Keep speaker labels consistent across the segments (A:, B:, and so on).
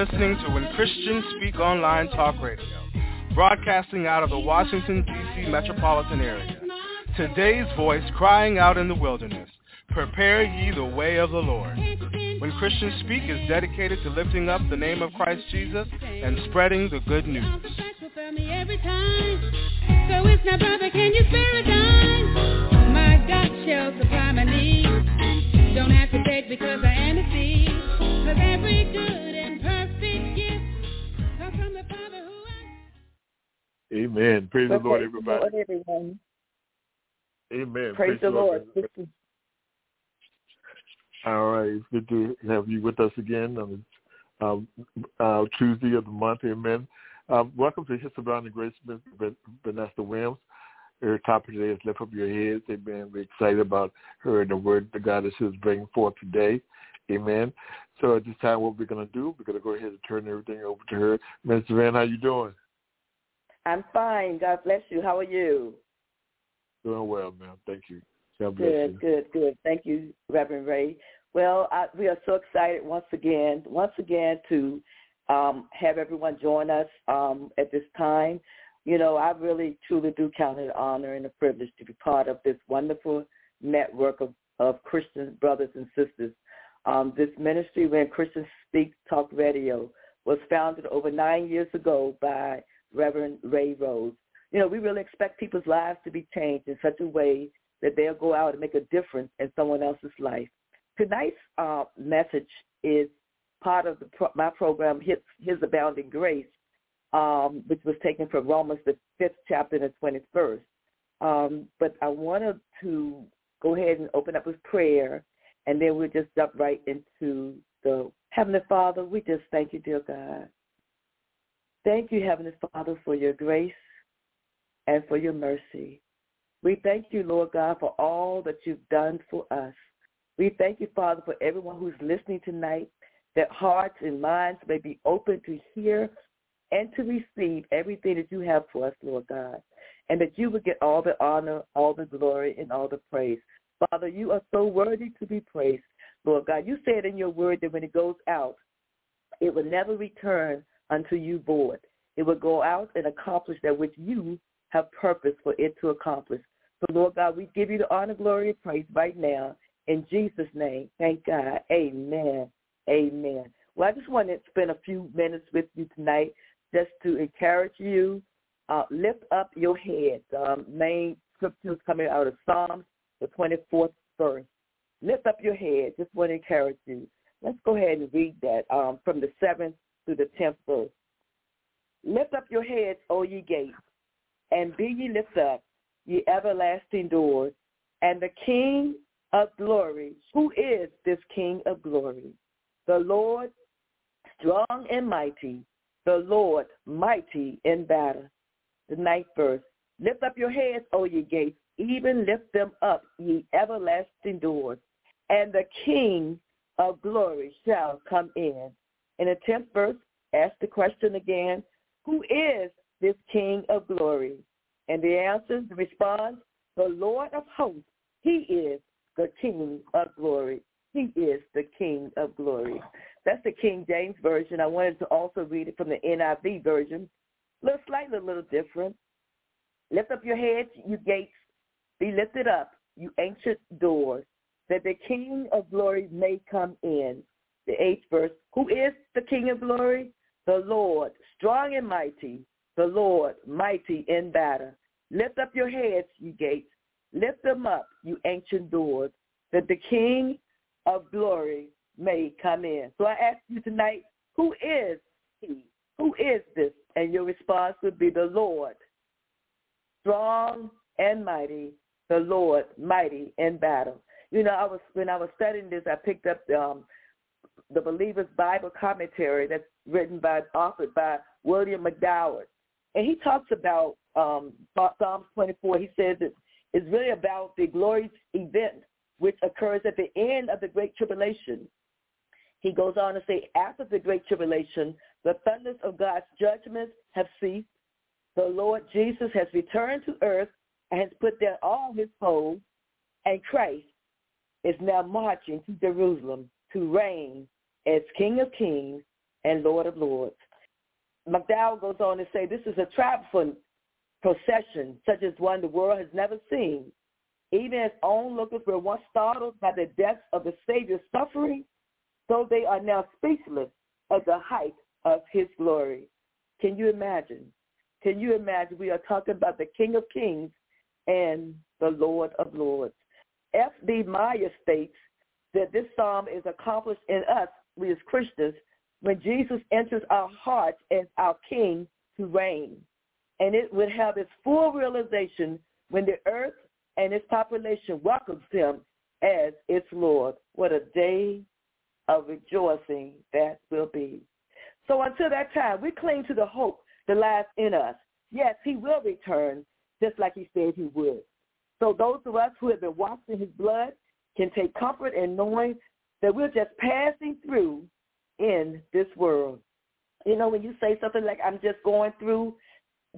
A: Listening to When Christians Speak Online Talk Radio, broadcasting out of the Washington, D.C. metropolitan area. Today's voice crying out in the wilderness, prepare ye the way of the Lord. When Christians Speak is dedicated to lifting up the name of Christ Jesus and spreading the good news. So it's brother, can you spare a dime? My God shall supply my needs. Don't have to beg because I am a seed. Cause every good
B: Amen. Praise the Lord, everybody.
C: Lord, everyone.
B: Amen.
C: Praise, praise the Lord.
B: Lord. All right. It's good to have you with us again on um, uh, Tuesday of the month. Amen. Um, welcome to His Abounding Grace, Vanessa Williams. Her topic today is Lift Up Your Heads. Amen. We're excited about her and the word that God is bringing forth today. Amen. So at this time, what we're going to do, we're going to go ahead and turn everything over to her. Minister Van, how you doing?
C: I'm fine. God bless you. How are you?
B: Doing well, ma'am. Thank you. God bless
C: good,
B: you.
C: good, good. Thank you, Reverend Ray. Well, I, we are so excited once again, once again to um, have everyone join us um, at this time. You know, I really truly do count it an honor and a privilege to be part of this wonderful network of, of Christian brothers and sisters. Um, this ministry, when Christians Speak Talk Radio, was founded over nine years ago by Reverend Ray Rose. You know, we really expect people's lives to be changed in such a way that they'll go out and make a difference in someone else's life. Tonight's uh, message is part of pro- my program, His, His Abounding Grace, um, which was taken from Romans, the fifth chapter and the 21st. Um, but I wanted to go ahead and open up with prayer, and then we'll just jump right into the Heavenly Father. We just thank you, dear God. Thank you, Heavenly Father, for your grace and for your mercy. We thank you, Lord God, for all that you've done for us. We thank you, Father, for everyone who's listening tonight, that hearts and minds may be open to hear and to receive everything that you have for us, Lord God, and that you would get all the honor, all the glory, and all the praise. Father, you are so worthy to be praised, Lord God. You said in your word that when it goes out, it will never return unto you void. It will go out and accomplish that which you have purpose for it to accomplish. So, Lord God, we give you the honor, glory, and praise right now. In Jesus' name, thank God. Amen. Amen. Well, I just want to spend a few minutes with you tonight just to encourage you. Uh, lift up your head. Um, main is coming out of Psalms, the 24th verse. Lift up your head. Just want to encourage you. Let's go ahead and read that um, from the 7th the 10th verse. Lift up your heads, O ye gates, and be ye lifted up, ye everlasting doors, and the King of glory, who is this King of glory? The Lord strong and mighty, the Lord mighty in battle. The ninth verse. Lift up your heads, O ye gates, even lift them up, ye everlasting doors, and the King of glory shall come in. In the tenth verse, ask the question again, who is this King of glory? And the answer, the response, the Lord of hosts, he is the King of glory. He is the King of glory. That's the King James Version. I wanted to also read it from the NIV version. Little slightly a little different. Lift up your heads, you gates. Be lifted up, you ancient doors, that the King of glory may come in. The eighth verse. Who is the King of glory? The Lord, strong and mighty. The Lord, mighty in battle. Lift up your heads, you gates. Lift them up, you ancient doors, that the King of glory may come in. So I ask you tonight, who is he? Who is this? And your response would be the Lord, strong and mighty, the Lord, mighty in battle. You know, I was when I was studying this, I picked up um, the Believer's Bible commentary that's written by, authored by William MacDonald, and he talks about um, Psalms 24. He says that it's really about the glorious event which occurs at the end of the Great Tribulation. He goes on to say, after the Great Tribulation, the thunders of God's judgments have ceased. The Lord Jesus has returned to earth and has put down all his foes, and Christ is now marching to Jerusalem to reign as King of Kings and Lord of Lords. MacDonald goes on to say this is a triumphant procession such as one the world has never seen. Even as onlookers were once startled by the death of the Savior's suffering, so they are now speechless at the height of his glory. Can you imagine? Can you imagine? We are talking about the King of Kings and the Lord of Lords. F.B. Meyer states that this psalm is accomplished in us, we as Christians, when Jesus enters our hearts as our King to reign. And it would have its full realization when the earth and its population welcomes him as its Lord. What a day of rejoicing that will be. So until that time, we cling to the hope that lies in us. Yes, he will return just like he said he would. So those of us who have been washed in his blood can take comfort in knowing that we're just passing through in this world. You know, when you say something like, I'm just going through,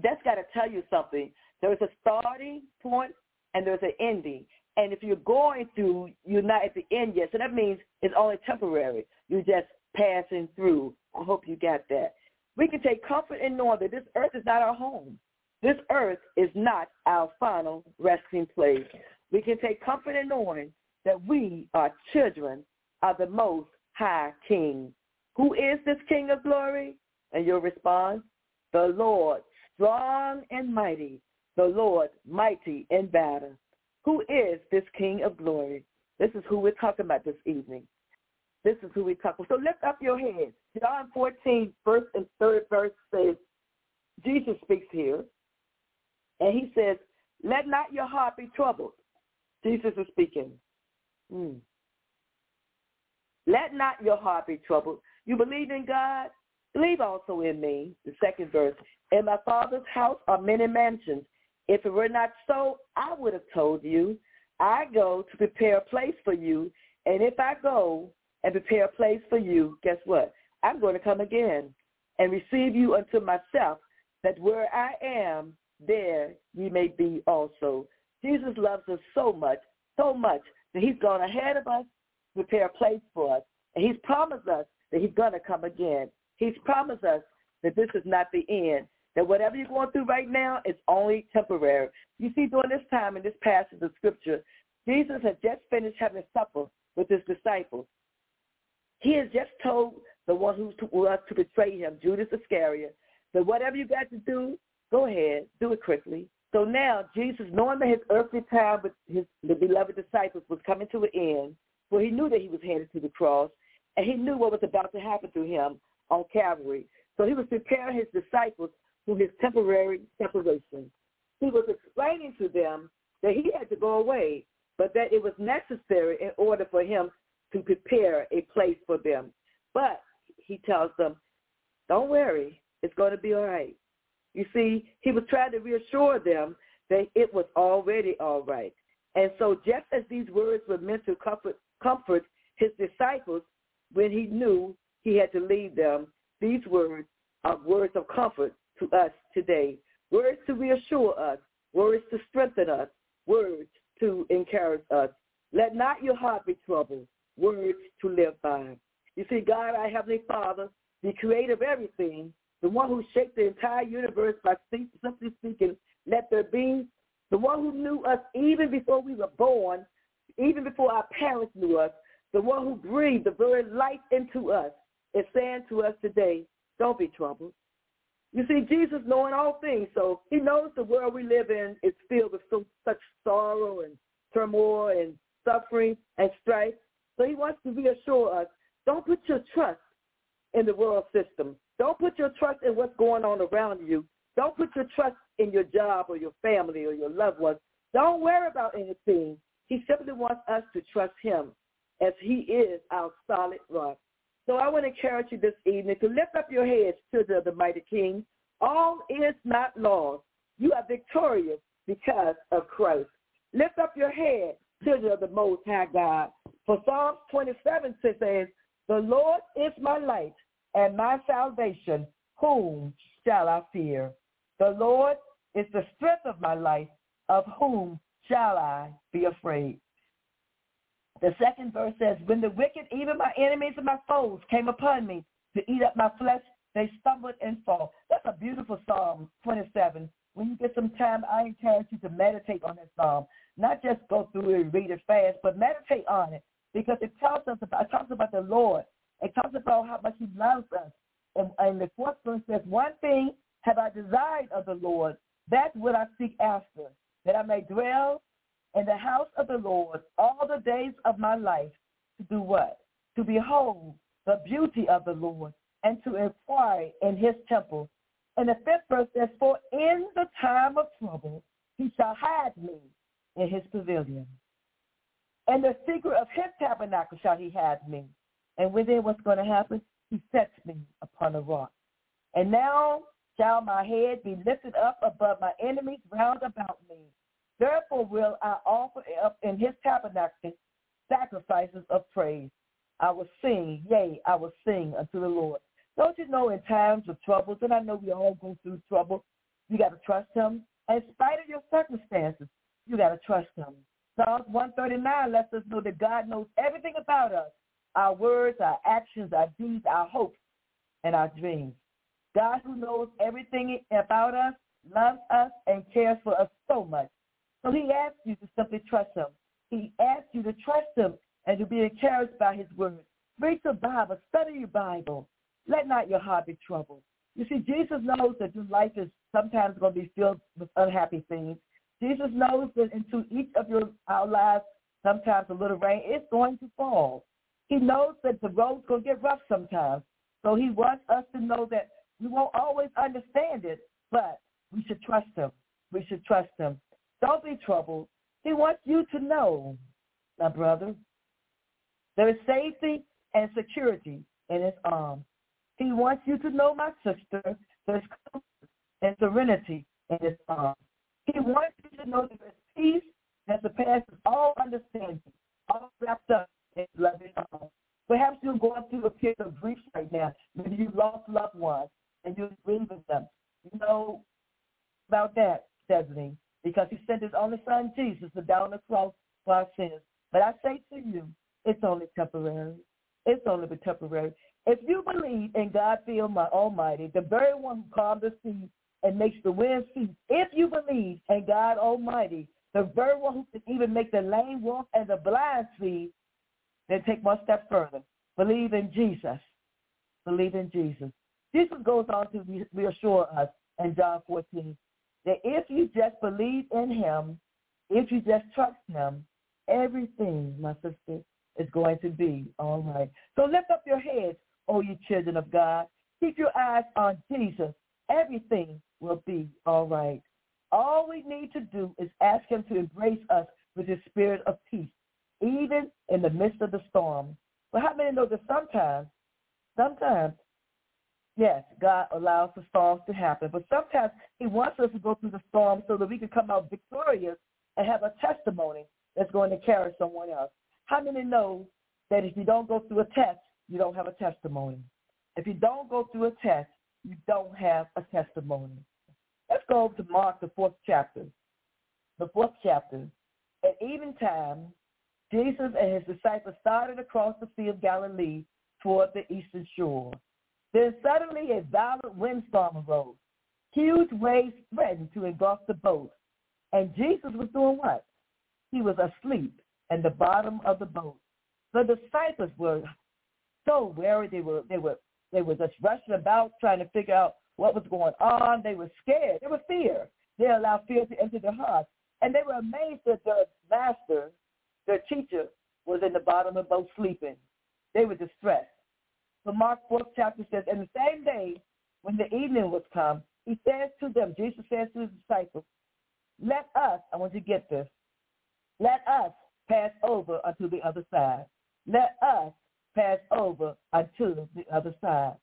C: that's got to tell you something. There's a starting point and there's an ending. And if you're going through, you're not at the end yet. So that means it's only temporary. You're just passing through. I hope you got that. We can take comfort in knowing that this earth is not our home. This earth is not our final resting place. We can take comfort in knowing that we are children of the most high king. Who is this king of glory? And your response, the Lord, strong and mighty, the Lord, mighty in battle. Who is this king of glory? This is who we're talking about this evening. This is who we talk about. So lift up your hands. John 14, first and third verse says, Jesus speaks here. And he says, let not your heart be troubled. Jesus is speaking. Hmm. Let not your heart be troubled. You believe in God? Believe also in me. The second verse. In my Father's house are many mansions. If it were not so, I would have told you. I go to prepare a place for you. And if I go and prepare a place for you, guess what? I'm going to come again and receive you unto myself, that where I am, there ye may be also. Jesus loves us so much, so much, that he's gone ahead of us, prepare a place for us. And he's promised us that he's going to come again. He's promised us that this is not the end, that whatever you're going through right now is only temporary. You see, during this time in this passage of Scripture, Jesus had just finished having supper with his disciples. He has just told the one who was to betray him, Judas Iscariot, that whatever you got to do, Go ahead, do it quickly. So now Jesus, knowing that his earthly time with his the beloved disciples was coming to an end, for he knew that he was headed to the cross, and he knew what was about to happen to him on Calvary. So he was preparing his disciples for his temporary separation. He was explaining to them that he had to go away, but that it was necessary in order for him to prepare a place for them. But he tells them, don't worry, it's going to be all right. You see, he was trying to reassure them that it was already all right. And so just as these words were meant to comfort, comfort his disciples when he knew he had to leave them, these words are words of comfort to us today. Words to reassure us, words to strengthen us, words to encourage us. Let not your heart be troubled, words to live by. You see, God, our Heavenly Father, the creator of everything, the one who shaped the entire universe by simply speaking, let there be, the one who knew us even before we were born, even before our parents knew us, the one who breathed the very life into us, is saying to us today, don't be troubled. You see, Jesus knowing all things, so he knows the world we live in is filled with so, such sorrow and turmoil and suffering and strife. So he wants to reassure us, don't put your trust in the world system. Don't put your trust in what's going on around you. Don't put your trust in your job or your family or your loved ones. Don't worry about anything. He simply wants us to trust him as he is our solid rock. So I want to encourage you this evening to lift up your heads, of the mighty King. All is not lost. You are victorious because of Christ. Lift up your head, of the Most High God. For Psalms 27 says, The Lord is my light and my salvation, whom shall I fear? The Lord is the strength of my life, of whom shall I be afraid? The second verse says, When the wicked, even my enemies and my foes, came upon me to eat up my flesh, they stumbled and fall. That's a beautiful Psalm 27. When you get some time, I encourage you to meditate on that Psalm. Not just go through it and read it fast, but meditate on it because it tells us about, it talks about the Lord. It talks about how much he loves us. And, and the fourth verse says, one thing have I desired of the Lord, that's what I seek after, that I may dwell in the house of the Lord all the days of my life to do what? To behold the beauty of the Lord and to inquire in his temple. And the fifth verse says, For in the time of trouble he shall hide me in his pavilion. And the secret of his tabernacle shall he hide me. And within what's going to happen? He sets me upon a rock. And now shall my head be lifted up above my enemies round about me. Therefore will I offer up in his tabernacle sacrifices of praise. I will sing, yea, I will sing unto the Lord. Don't you know in times of troubles, and I know we all go through trouble, you got to trust him. In spite of your circumstances, you got to trust him. Psalms 139 lets us know that God knows everything about us, our words, our actions, our deeds, our hopes, and our dreams. God who knows everything about us, loves us, and cares for us so much. So he asks you to simply trust him. He asks you to trust him and to be encouraged by his word. Read the Bible. Study your Bible. Let not your heart be troubled. You see, Jesus knows that your life is sometimes going to be filled with unhappy things. Jesus knows that into each of your our lives, sometimes a little rain is going to fall. He knows that the road's going to get rough sometimes. So he wants us to know that we won't always understand it, but we should trust him. We should trust him. Don't be troubled. He wants you to know, my brother, there is safety and security in his arms. He wants you to know, my sister, there's comfort and serenity in his arms. He wants you to know that there's peace that surpasses all understanding, all wrapped up in loving arms. Perhaps you're going through a period of grief right now. Maybe you lost loved ones and you're grieving them. You know about that, Stephanie, because he sent his only son, Jesus, to die on the cross for our sins. But I say to you, it's only temporary. It's only temporary. If you believe in God the Almighty, the very one who calmed the sea and makes the wind cease, if you believe in God Almighty, the very one who can even make the lame walk and the blind see, then take one step further. Believe in Jesus. Believe in Jesus. Jesus goes on to reassure us in John 14 that if you just believe in him, if you just trust him, everything, my sister, is going to be all right. So lift up your heads, O you children of God. Keep your eyes on Jesus. Everything will be all right. All we need to do is ask him to embrace us with his spirit of peace, even in the midst of the storm. But how many know that sometimes, sometimes, yes, God allows the storms to happen, but sometimes he wants us to go through the storm so that we can come out victorious and have a testimony that's going to carry someone else. How many know that if you don't go through a test, you don't have a testimony? If you don't go through a test, you don't have a testimony. Let's go to Mark, the fourth chapter. The fourth chapter. At eventime, Jesus and his disciples started across the Sea of Galilee toward the eastern shore. Then suddenly a violent windstorm arose. Huge waves threatened to engulf the boat. And Jesus was doing what? He was asleep in the bottom of the boat. The disciples were so weary. They were they were they were just rushing about trying to figure out what was going on. They were scared. They were fear. They allowed fear to enter their hearts. And they were amazed that their master, their teacher, was in the bottom of the boat sleeping. They were distressed. So Mark 4th chapter says, And the same day when the evening was come, he says to them, Jesus says to his disciples, let us, I want you to get this, let us pass over unto the other side. Let us pass over unto the other side.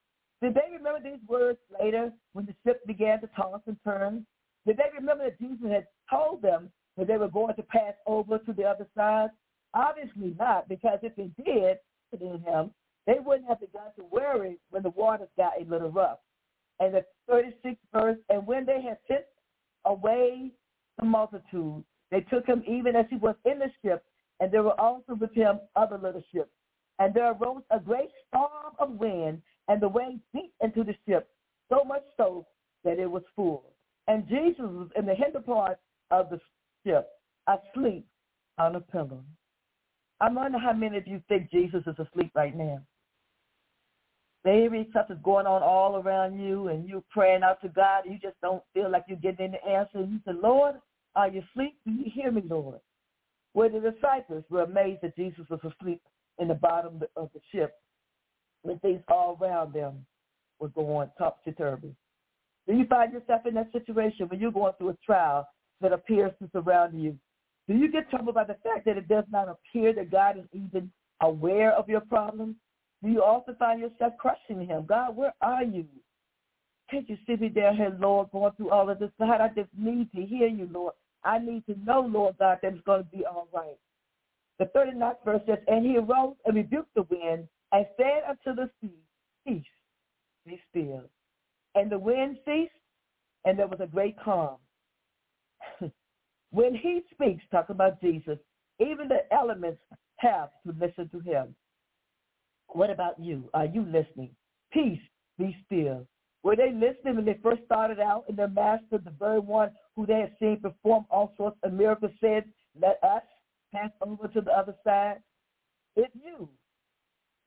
C: Did they remember these words later when the ship began to toss and turn? Did they remember that Jesus had told them that they were going to pass over to the other side? Obviously not, because if they did, in him, they wouldn't have begun to worry when the waters got a little rough. And the 36th verse, and when they had sent away the multitude, they took him even as he was in the ship, and there were also with him other little ships. And there arose a great storm of wind, and the waves beat into the ship, so much so that it was full. And Jesus was in the hinder part of the ship, asleep on a pillow. I wonder how many of you think Jesus is asleep right now. Maybe something's going on all around you and you're praying out to God and you just don't feel like you're getting any answer. You say, Lord, are you asleep? Do you hear me, Lord? Where the disciples were amazed that Jesus was asleep in the bottom of the ship when things all around them were going topsy-turvy. Do you find yourself in that situation when you're going through a trial that appears to surround you? Do you get troubled by the fact that it does not appear that God is even aware of your problems? Do you also find yourself questioning him? God, where are you? Can't you see me there here, Lord, going through all of this? God, I just need to hear you, Lord. I need to know, Lord God, that it's going to be all right. The 39th verse says, And he arose and rebuked the wind and said unto the sea, Peace, be still. And the wind ceased, and there was a great calm. when he speaks, talk about Jesus, even the elements have to listen to him. What about you? Are you listening? Peace, be still. Were they listening when they first started out and their master, the very one who they had seen perform all sorts of miracles, said, let us pass over to the other side? If you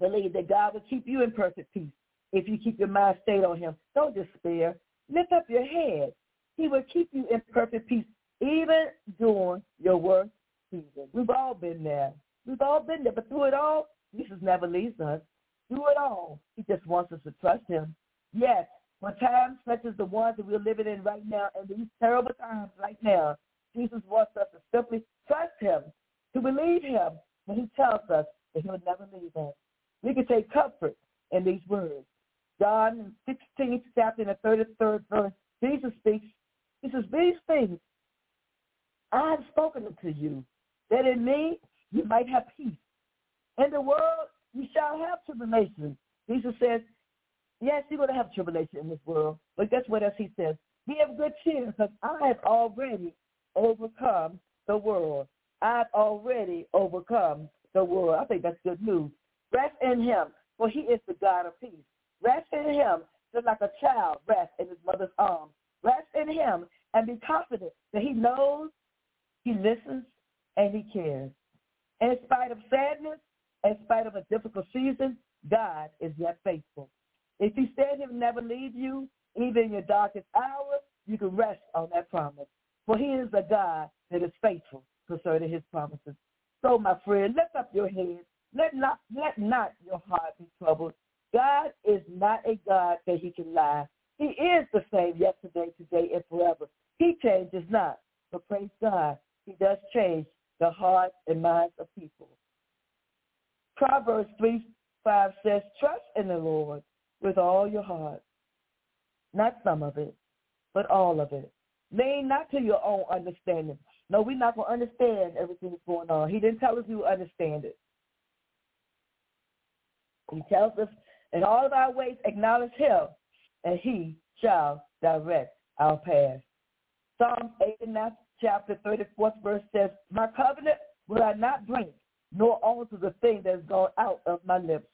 C: believe that God will keep you in perfect peace, if you keep your mind stayed on him, don't despair. Lift up your head. He will keep you in perfect peace even during your worst season. We've all been there. We've all been there. But through it all, Jesus never leaves us. Through it all, he just wants us to trust him. Yes, when times such as the ones that we're living in right now and these terrible times right now, Jesus wants us to simply trust him, to believe him when he tells us that he'll never leave us. We can take comfort in these words. John 16th chapter in the 33rd verse, Jesus speaks. He says, these things I have spoken to you, that in me you might have peace. In the world you shall have tribulation. Jesus says, yes, you're going to have tribulation in this world. But guess what else he says? Be of good cheer because I have already overcome the world. I've already overcome the world. I think that's good news. Rest in him, for he is the God of peace. Rest in him just like a child rests in his mother's arms. Rest in him and be confident that he knows, he listens, and he cares. In spite of sadness, in spite of a difficult season, God is yet faithful. If he said he'll never leave you, even in your darkest hour, you can rest on that promise. For he is a God that is faithful concerning his promises. So, my friend, lift up your head. Let not, let not your heart be troubled. God is not a God that he can lie. He is the same yesterday, today, and forever. He changes not. But praise God, he does change the hearts and minds of people. Proverbs 3, 5 says, trust in the Lord with all your heart. Not some of it, but all of it. Lean not to your own understanding. No, we're not going to understand everything that's going on. He didn't tell us we would understand it. He tells us in all of our ways acknowledge him, and he shall direct our path. Psalm 89, chapter 34th verse says, My covenant will I not break, nor alter the thing that has gone out of my lips.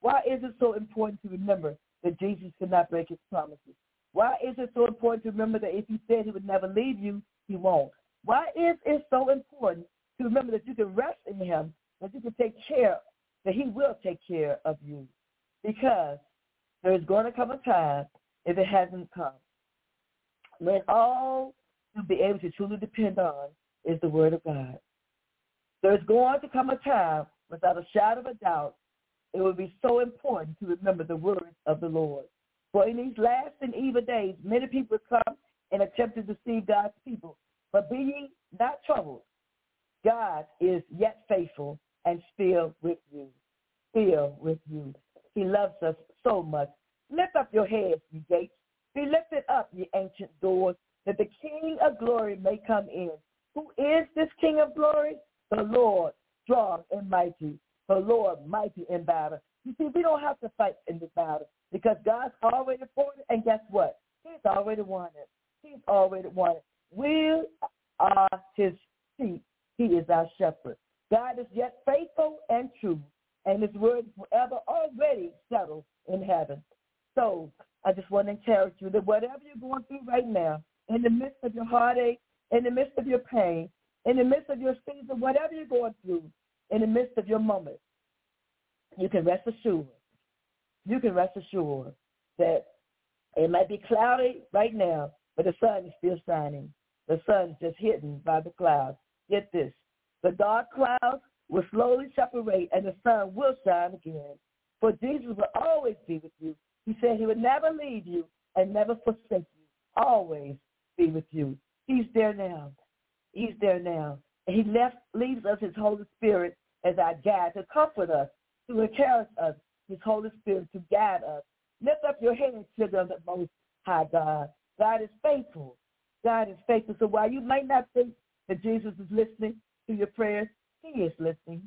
C: Why is it so important to remember that Jesus could not break his promises? Why is it so important to remember that if he said he would never leave you, he won't? Why is it so important to remember that you can rest in him, that you can take care, that he will take care of you? Because there is going to come a time, if it hasn't come, when all you'll be able to truly depend on is the word of God. There's going to come a time, without a shadow of a doubt, it will be so important to remember the words of the Lord. For in these last and evil days, many people come and attempt to deceive God's people. But be ye not troubled. God is yet faithful and still with you. Still with you. He loves us so much. Lift up your heads, ye gates. Be lifted up, ye ancient doors, that the King of glory may come in. Who is this King of glory? The Lord, strong and mighty. The Lord, mighty in battle. You see, we don't have to fight in this battle because God's already fought it, and guess what? He's already won it. He's already won it. We are his sheep. He is our shepherd. God is yet faithful and true, and his word is forever already settled in heaven. So I just want to encourage you that whatever you're going through right now, in the midst of your heartache, in the midst of your pain, in the midst of your season, whatever you're going through, in the midst of your moment, you can rest assured. You can rest assured that it might be cloudy right now, but the sun is still shining. The sun's just hidden by the clouds. Get this. The dark clouds will slowly separate and the sun will shine again. For Jesus will always be with you. He said he would never leave you and never forsake you. Always be with you. He's there now. He's there now. He left leaves us his Holy Spirit as our guide to comfort us, to encourage us, his Holy Spirit to guide us. Lift up your hands, children the Most High God. God is faithful. God is faithful. So while you might not think that Jesus is listening to your prayers, he is listening.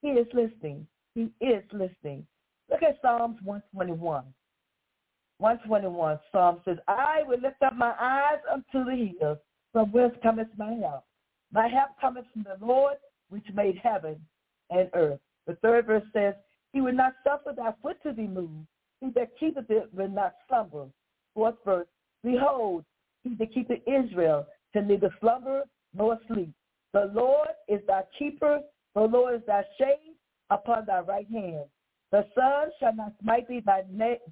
C: He is listening. He is listening. Look at Psalms 121. 121, Psalm says, I will lift up my eyes unto the hills, from whence cometh my help. My help cometh from the Lord, which made heaven and earth. The third verse says, He will not suffer thy foot to be moved. He that keepeth it will not slumber. Fourth verse, Behold, he that keepeth Israel shall neither slumber nor sleep. The Lord is thy keeper. The Lord is thy shade upon thy right hand. The sun shall not smite thee by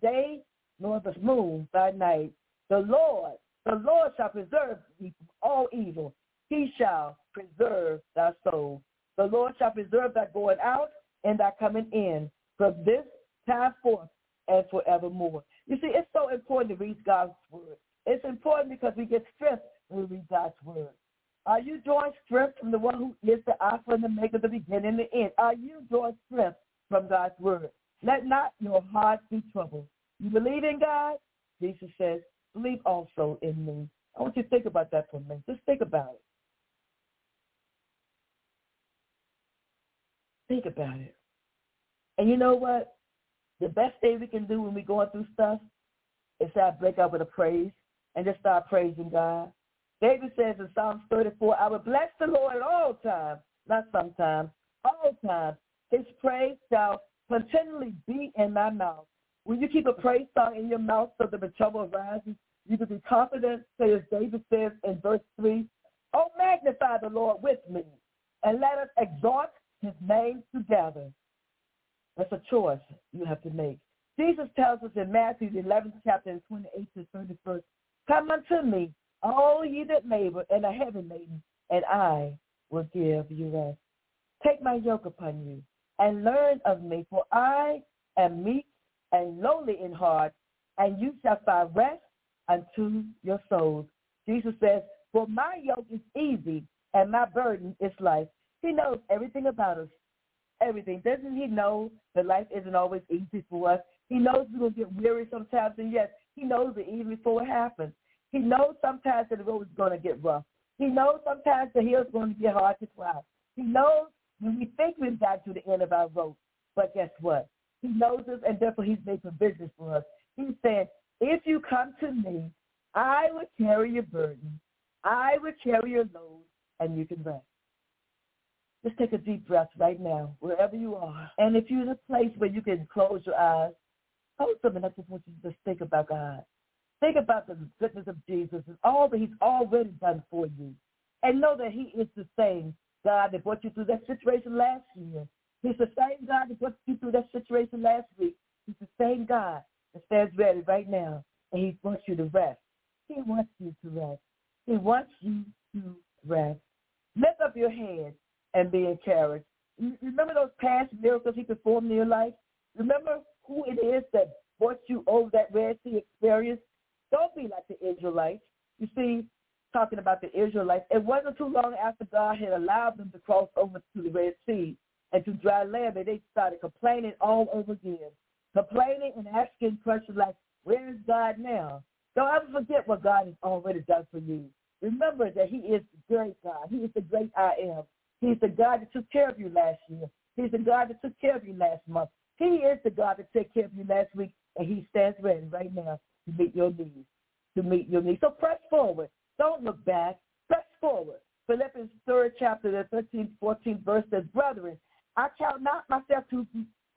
C: day, nor the moon by night. The Lord, the Lord shall preserve thee from all evil. He shall preserve thy soul. The Lord shall preserve thy going out and thy coming in from this time forth and forevermore. You see, it's so important to read God's word. It's important because we get strength when we read God's word. Are you drawing strength from the one who is the Alpha and the Omega, the beginning and the end? Are you drawing strength from God's word? Let not your heart be troubled. You believe in God? Jesus says, believe also in me. I want you to think about that for a minute. Just think about it. Think about it. And you know what? The best thing we can do when we're going through stuff is to break out with a praise and just start praising God. David says in Psalms 34, I will bless the Lord at all times, not sometimes, all times. His praise shall continually be in my mouth. When you keep a praise song in your mouth so that the trouble arises, you can be confident, say as David says in verse 3, Oh, magnify the Lord with me, and let us exalt his name together. That's a choice you have to make. Jesus tells us in Matthew, the 11th chapter, 28 to 31st, Come unto me, all ye that labor and are heavy laden, and I will give you rest. Take my yoke upon you and learn of me, for I am meek and lowly in heart, and you shall find rest unto your souls. Jesus says, for my yoke is easy and my burden is light. He knows everything about us, everything. Doesn't he know that life isn't always easy for us? He knows we're going to get weary sometimes, and yes, he knows it even before it happens. He knows sometimes that the road is going to get rough. He knows sometimes the hill is going to get hard to climb. He knows when we think we've got to the end of our rope. But guess what? He knows us, and therefore he's made provisions for us. He said, if you come to me, I will carry your burden. I will carry your load, and you can rest. Just take a deep breath right now, wherever you are. And if you're in a place where you can close your eyes, hold something. I just want you to just think about God. Think about the goodness of Jesus and all that he's already done for you. And know that he is the same God that brought you through that situation last year. He's the same God that brought you through that situation last week. He's the same God that stands ready right now. And he wants you to rest. He wants you to rest. He wants you to rest. Lift up your head and being encouraged. Remember those past miracles he performed in your life? Remember who it is that brought you over that Red Sea experience? Don't be like the Israelites. You see, talking about the Israelites, it wasn't too long after God had allowed them to cross over to the Red Sea and to dry land that they started complaining all over again. Complaining and asking questions like, where is God now? Don't ever forget what God has already done for you. Remember that he is the great God. He is the great I am. He's the God that took care of you last year. He's the God that took care of you last month. He is the God that took care of you last week, and he stands ready right now to meet your needs, to meet your needs. So press forward. Don't look back. Press forward. Philippians 3rd chapter, the 13th, 14th verse says, Brethren, I count not myself to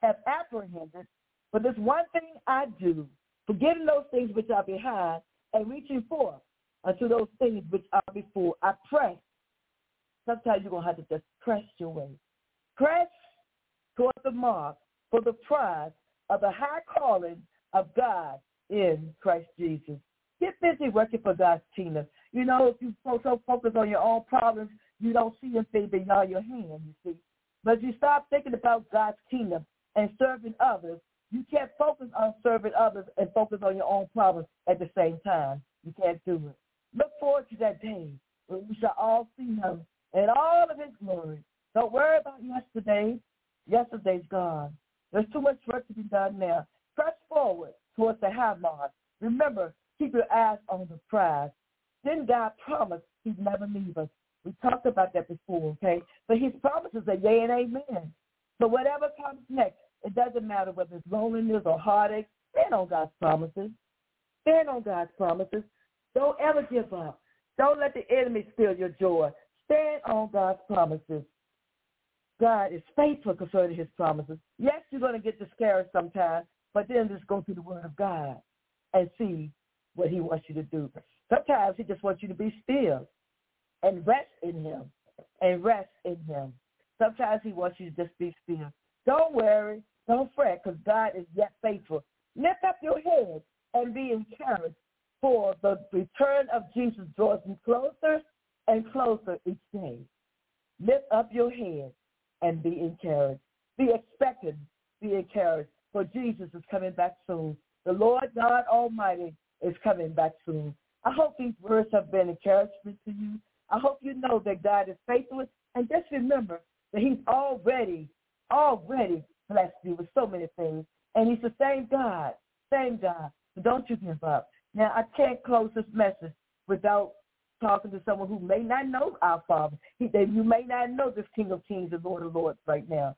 C: have apprehended, but this one thing I do, forgetting those things which are behind and reaching forth unto those things which are before. I press. Sometimes you're going to have to just press your way. Press toward the mark for the prize of the high calling of God in Christ Jesus. Get busy working for God's kingdom. You know, if you so, so focus on your own problems, you don't see anything beyond your hand, you see. But you start thinking about God's kingdom and serving others, you can't focus on serving others and focus on your own problems at the same time. You can't do it. Look forward to that day when we shall all see him in all of his glory. Don't worry about yesterday. Yesterday's gone. There's too much work to be done now. Press forward towards the high mark. Remember, keep your eyes on the prize. Then God promised he'd never leave us. We talked about that before, okay? But his promises are yea and amen. So whatever comes next, it doesn't matter whether it's loneliness or heartache. Stand on God's promises. Stand on God's promises. Don't ever give up. Don't let the enemy steal your joy. Stand on God's promises. God is faithful concerning his promises. Yes, you're going to get discouraged sometimes, but then just go through the word of God and see what he wants you to do. Sometimes he just wants you to be still and rest in him and rest in him. Sometimes he wants you to just be still. Don't worry. Don't fret because God is yet faithful. Lift up your head and be encouraged for the return of Jesus draws you closer and closer each day. Lift up your head and be encouraged. Be expectant, be encouraged, for Jesus is coming back soon. The Lord God Almighty is coming back soon. I hope these words have been encouragement to you. I hope you know that God is faithful. And just remember that he's already, already blessed you with so many things. And he's the same God, same God. So don't you give up. Now, I can't close this message without talking to someone who may not know our Father. He, you may not know this King of Kings and Lord of Lords right now.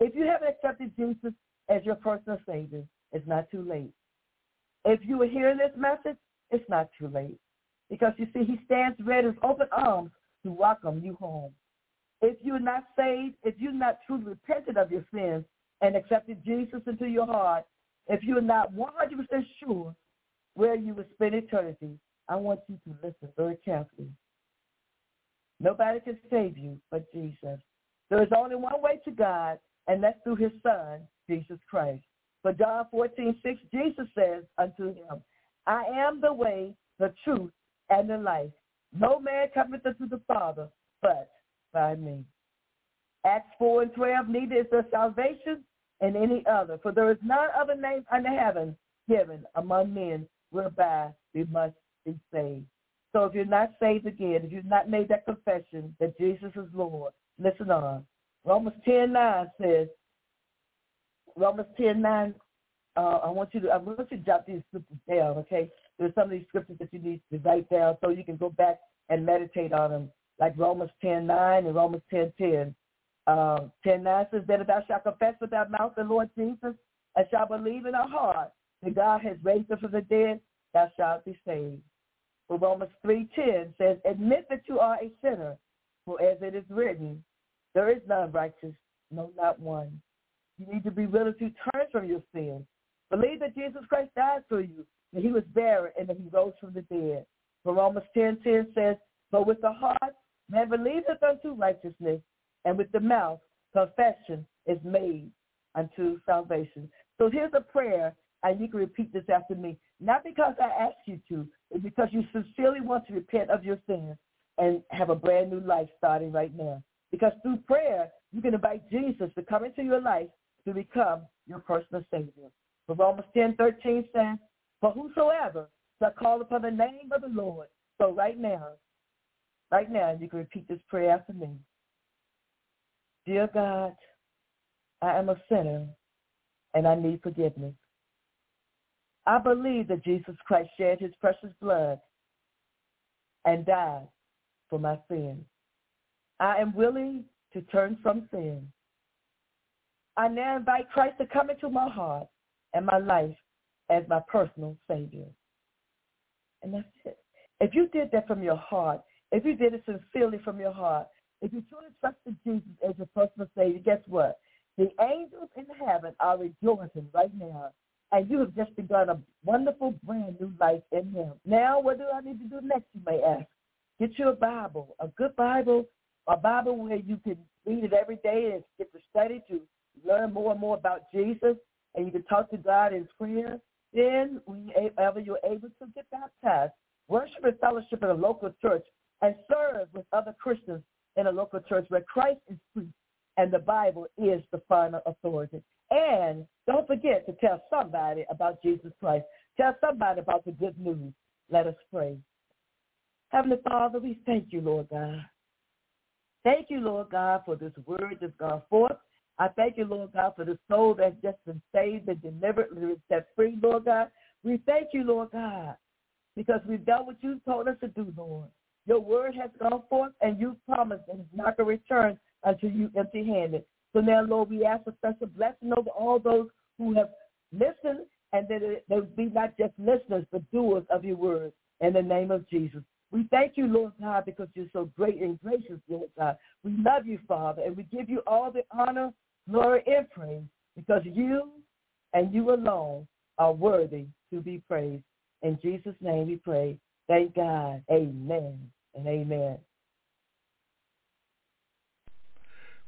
C: If you haven't accepted Jesus as your personal Savior, it's not too late. If you are hearing this message, it's not too late. Because you see, he stands ready with open arms to welcome you home. If you're not saved, if you're not truly repented of your sins and accepted Jesus into your heart, if you're not 100% sure where you will spend eternity, I want you to listen very carefully. Nobody can save you but Jesus. There is only one way to God, and that's through his son, Jesus Christ. But John 14, 6, Jesus says unto him, I am the way, the truth, and the life. No man cometh unto the Father but by me. Acts 4 and 12, neither is there salvation in any other, for there is none other name under heaven given among men whereby we must be saved. So if you're not saved again, if you've not made that confession that Jesus is Lord, listen on. Romans 10, 9 says, Romans 10, 9, uh, I want you to I want you to jot these scriptures down, okay? There's some of these scriptures that you need to write down so you can go back and meditate on them, like Romans 10, 9 and Romans 10, 10. Um, 10, 9 says that if thou shalt confess with thy mouth the Lord Jesus and shalt believe in thy heart that God has raised him from the dead, thou shalt be saved. Romans 3.10 says, admit that you are a sinner, for as it is written, there is none righteous, no, not one. You need to be willing to turn from your sins. Believe that Jesus Christ died for you, that he was buried, and that he rose from the dead. For Romans 10.10 says, But with the heart man believeth unto righteousness, and with the mouth confession is made unto salvation. So here's a prayer, and you can repeat this after me. Not because I ask you to, it's because you sincerely want to repent of your sins and have a brand new life starting right now. Because through prayer, you can invite Jesus to come into your life to become your personal Savior. But Romans 10, 13 says, For whosoever shall call upon the name of the Lord. So right now, right now, you can repeat this prayer after me. Dear God, I am a sinner and I need forgiveness. I believe that Jesus Christ shed his precious blood and died for my sins. I am willing to turn from sin. I now invite Christ to come into my heart and my life as my personal Savior. And that's it. If you did that from your heart, if you did it sincerely from your heart, if you truly trusted Jesus as your personal Savior, guess what? The angels in heaven are rejoicing right now and you have just begun a wonderful brand new life in him. Now, what do I need to do next, you may ask? Get you a Bible, a good Bible, a Bible where you can read it every day and get to study to learn more and more about Jesus, and you can talk to God in prayer. Then, whenever you're able to get baptized, worship and fellowship in a local church, and serve with other Christians in a local church where Christ is preached and the Bible is the final authority. And don't forget to tell somebody about Jesus Christ. Tell somebody about the good news. Let us pray. Heavenly Father, we thank you, Lord God. Thank you, Lord God, for this word that's gone forth. I thank you, Lord God, for the soul that's just been saved and delivered and set free, Lord God. We thank you, Lord God, because we've done what you told us to do, Lord. Your word has gone forth, and you promised that it's not going to return until you empty-handed. So now, Lord, we ask for special blessing over all those who have listened, and that they be not just listeners, but doers of your word. In the name of Jesus. We thank you, Lord God, because you're so great and gracious, Lord God. We love you, Father, and we give you all the honor, glory, and praise because you and you alone are worthy to be praised. In Jesus' name we pray. Thank God. Amen and amen.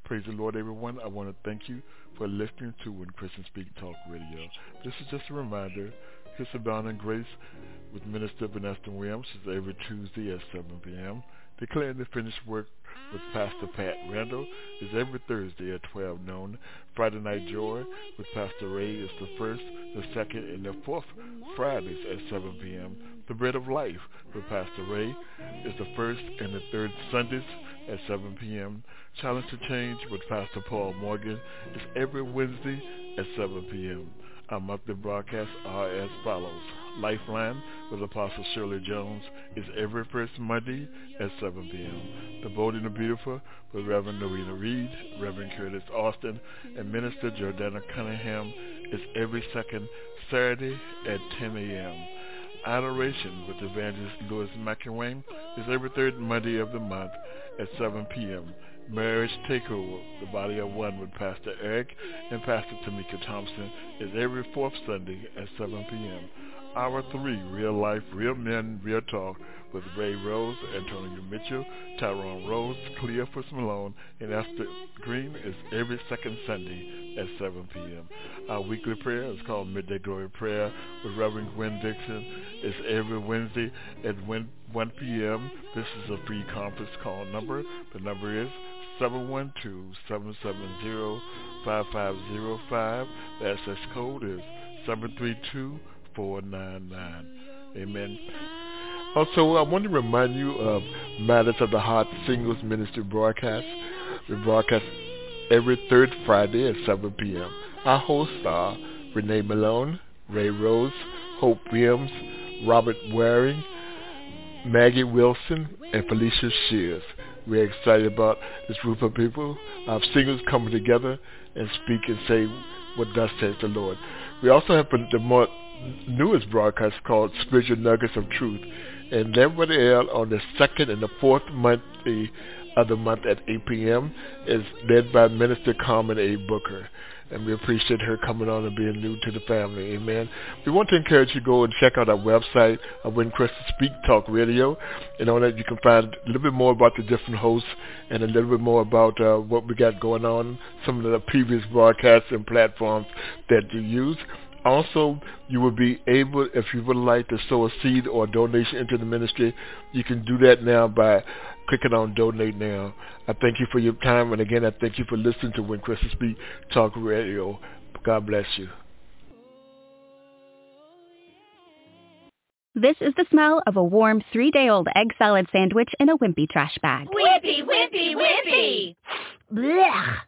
B: Praise the Lord, everyone. I want to thank you for listening to When Christians Speak Talk Radio. This is just a reminder. His Abounding Grace with Minister Vanessa Williams is every Tuesday at 7 p.m. Declaring the finished work with Pastor Pat Randall is every Thursday at 12 noon. Friday Night Joy with Pastor Ray is the first, the second, and the fourth Fridays at 7 p.m. The Bread of Life with Pastor Ray is the first and the third Sundays at 7 p.m. Challenge to Change with Pastor Paul Morgan is every Wednesday at 7 p.m. Our monthly broadcasts are as follows. Lifeline with Apostle Shirley Jones is every first Monday at 7 p.m. The Bold and the Beautiful with Reverend Novena Reed, Reverend Curtis Alston, and Minister Jordana Cunningham is every second Saturday at 10 a.m. Adoration with Evangelist Lewis McIlwain is every third Monday of the month at 7 p.m. Marriage Takeover, The Body of One with Pastor Eric and Pastor Temeka Thompson is every fourth Sunday at 7 p.m. R3, Real Life, Real Men, Real Talk with Ray Rose, Antonio Mitchell, Tyrone Rose, Clea Cleophas Malone, and Esther Green is every second Sunday at 7 p.m. Our weekly prayer is called Midday Glory Prayer with Reverend Gwen Dixon. It's every Wednesday at 1 p.m. This is a free conference call number. The number is 712-770-5505. The access code is 732-499. Amen. Also, I want to remind you of Matters of the Heart Singles Ministry broadcast. We broadcast every third Friday at 7 p.m. Our hosts are Renee Malone, Ray Rose, Hope Williams, Robert Waring, Maggie Wilson, and Felicia Shears. We're excited about this group of people, our singers coming together and speak and say what thus says the Lord. We also have the more newest broadcast called Spiritual Nuggets of Truth, and that will air on the second and the fourth month the month at 8 p.m. is led by Minister Carmen A. Booker and we appreciate her coming on and being new to the family. Amen. We want to encourage you to go and check out our website of When Christians Speak Talk Radio. And on that you can find a little bit more about the different hosts and a little bit more about uh, what we got going on, some of the previous broadcasts and platforms that you use. Also, you will be able, if you would like to sow a seed or a donation into the ministry, you can do that now by clicking on Donate Now. I thank you for your time, and again, I thank you for listening to When Christians Speak Talk Radio. God bless you.
D: This is the smell of a warm three-day-old egg salad sandwich in a wimpy trash bag.
E: Wimpy, wimpy, wimpy!
D: Blech.